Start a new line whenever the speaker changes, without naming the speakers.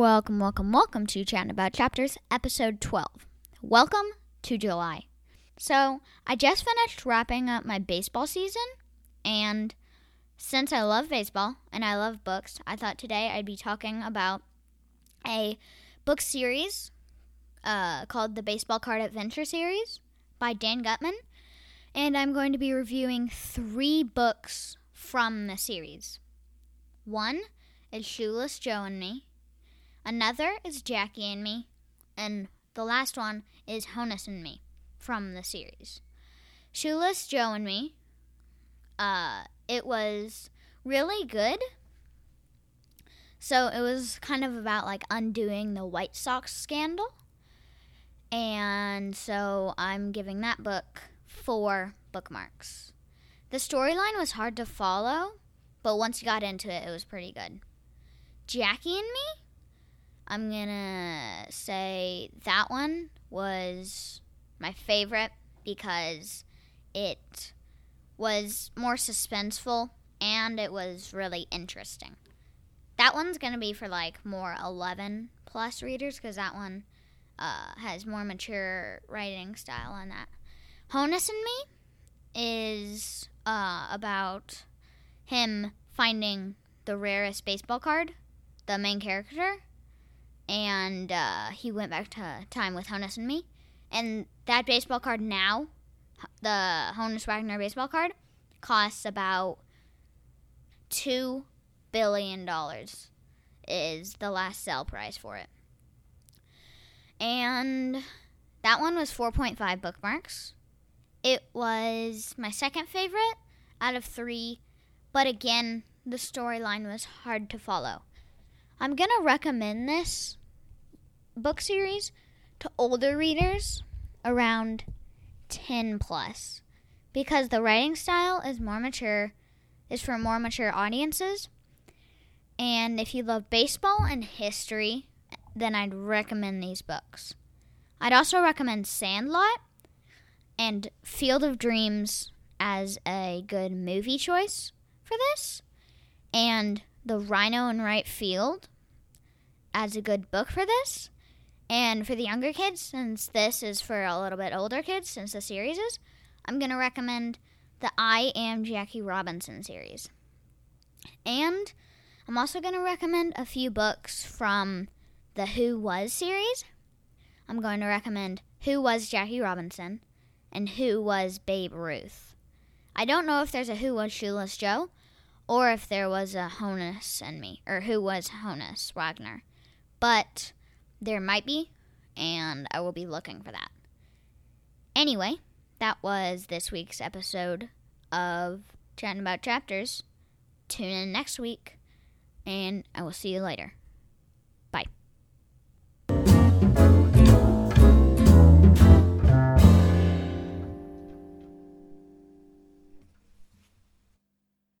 Welcome, welcome, welcome to Chatting About Chapters, episode 12. Welcome to July. So, I just finished wrapping up my baseball season, and since I love baseball and I love books, I thought today I'd be talking about a book series uh, called the Baseball Card Adventure Series by Dan Gutman, and I'm going to be reviewing three books from the series. One is Shoeless Joe and Me. Another is Jackie and Me, and the last one is Honus and Me from the series. Shoeless Joe and Me. Uh, it was really good. So it was kind of about like undoing the White Sox scandal. And so I'm giving that book four bookmarks. The storyline was hard to follow, but once you got into it, it was pretty good. Jackie and Me I'm gonna say that one was my favorite because it was more suspenseful and it was really interesting. That one's gonna be for like more 11 plus readers because that one uh, has more mature writing style on that. Honus and Me is uh, about him finding the rarest baseball card, the main character, and uh, he went back to time with Honus and me. And that baseball card now, the Honus Wagner baseball card, costs about two billion dollars. Is the last sale price for it. And that one was 4.5 bookmarks. It was my second favorite out of three, but again, the storyline was hard to follow. I'm going to recommend this book series to older readers around 10 plus because the writing style is more mature is for more mature audiences and if you love baseball and history then I'd recommend these books. I'd also recommend Sandlot and Field of Dreams as a good movie choice for this and The Rhino in Right Field as a good book for this and for the younger kids, since this is for a little bit older kids, since the series is, I'm going to recommend the I Am Jackie Robinson series. And I'm also going to recommend a few books from the Who Was series. I'm going to recommend Who Was Jackie Robinson and Who Was Babe Ruth. I don't know if there's a Who Was Shoeless Joe or if there was a Honus and me, or Who Was Honus Wagner. But there might be, and I will be looking for that. Anyway, that was this week's episode of Chatting About Chapters. Tune in next week, and I will see you later.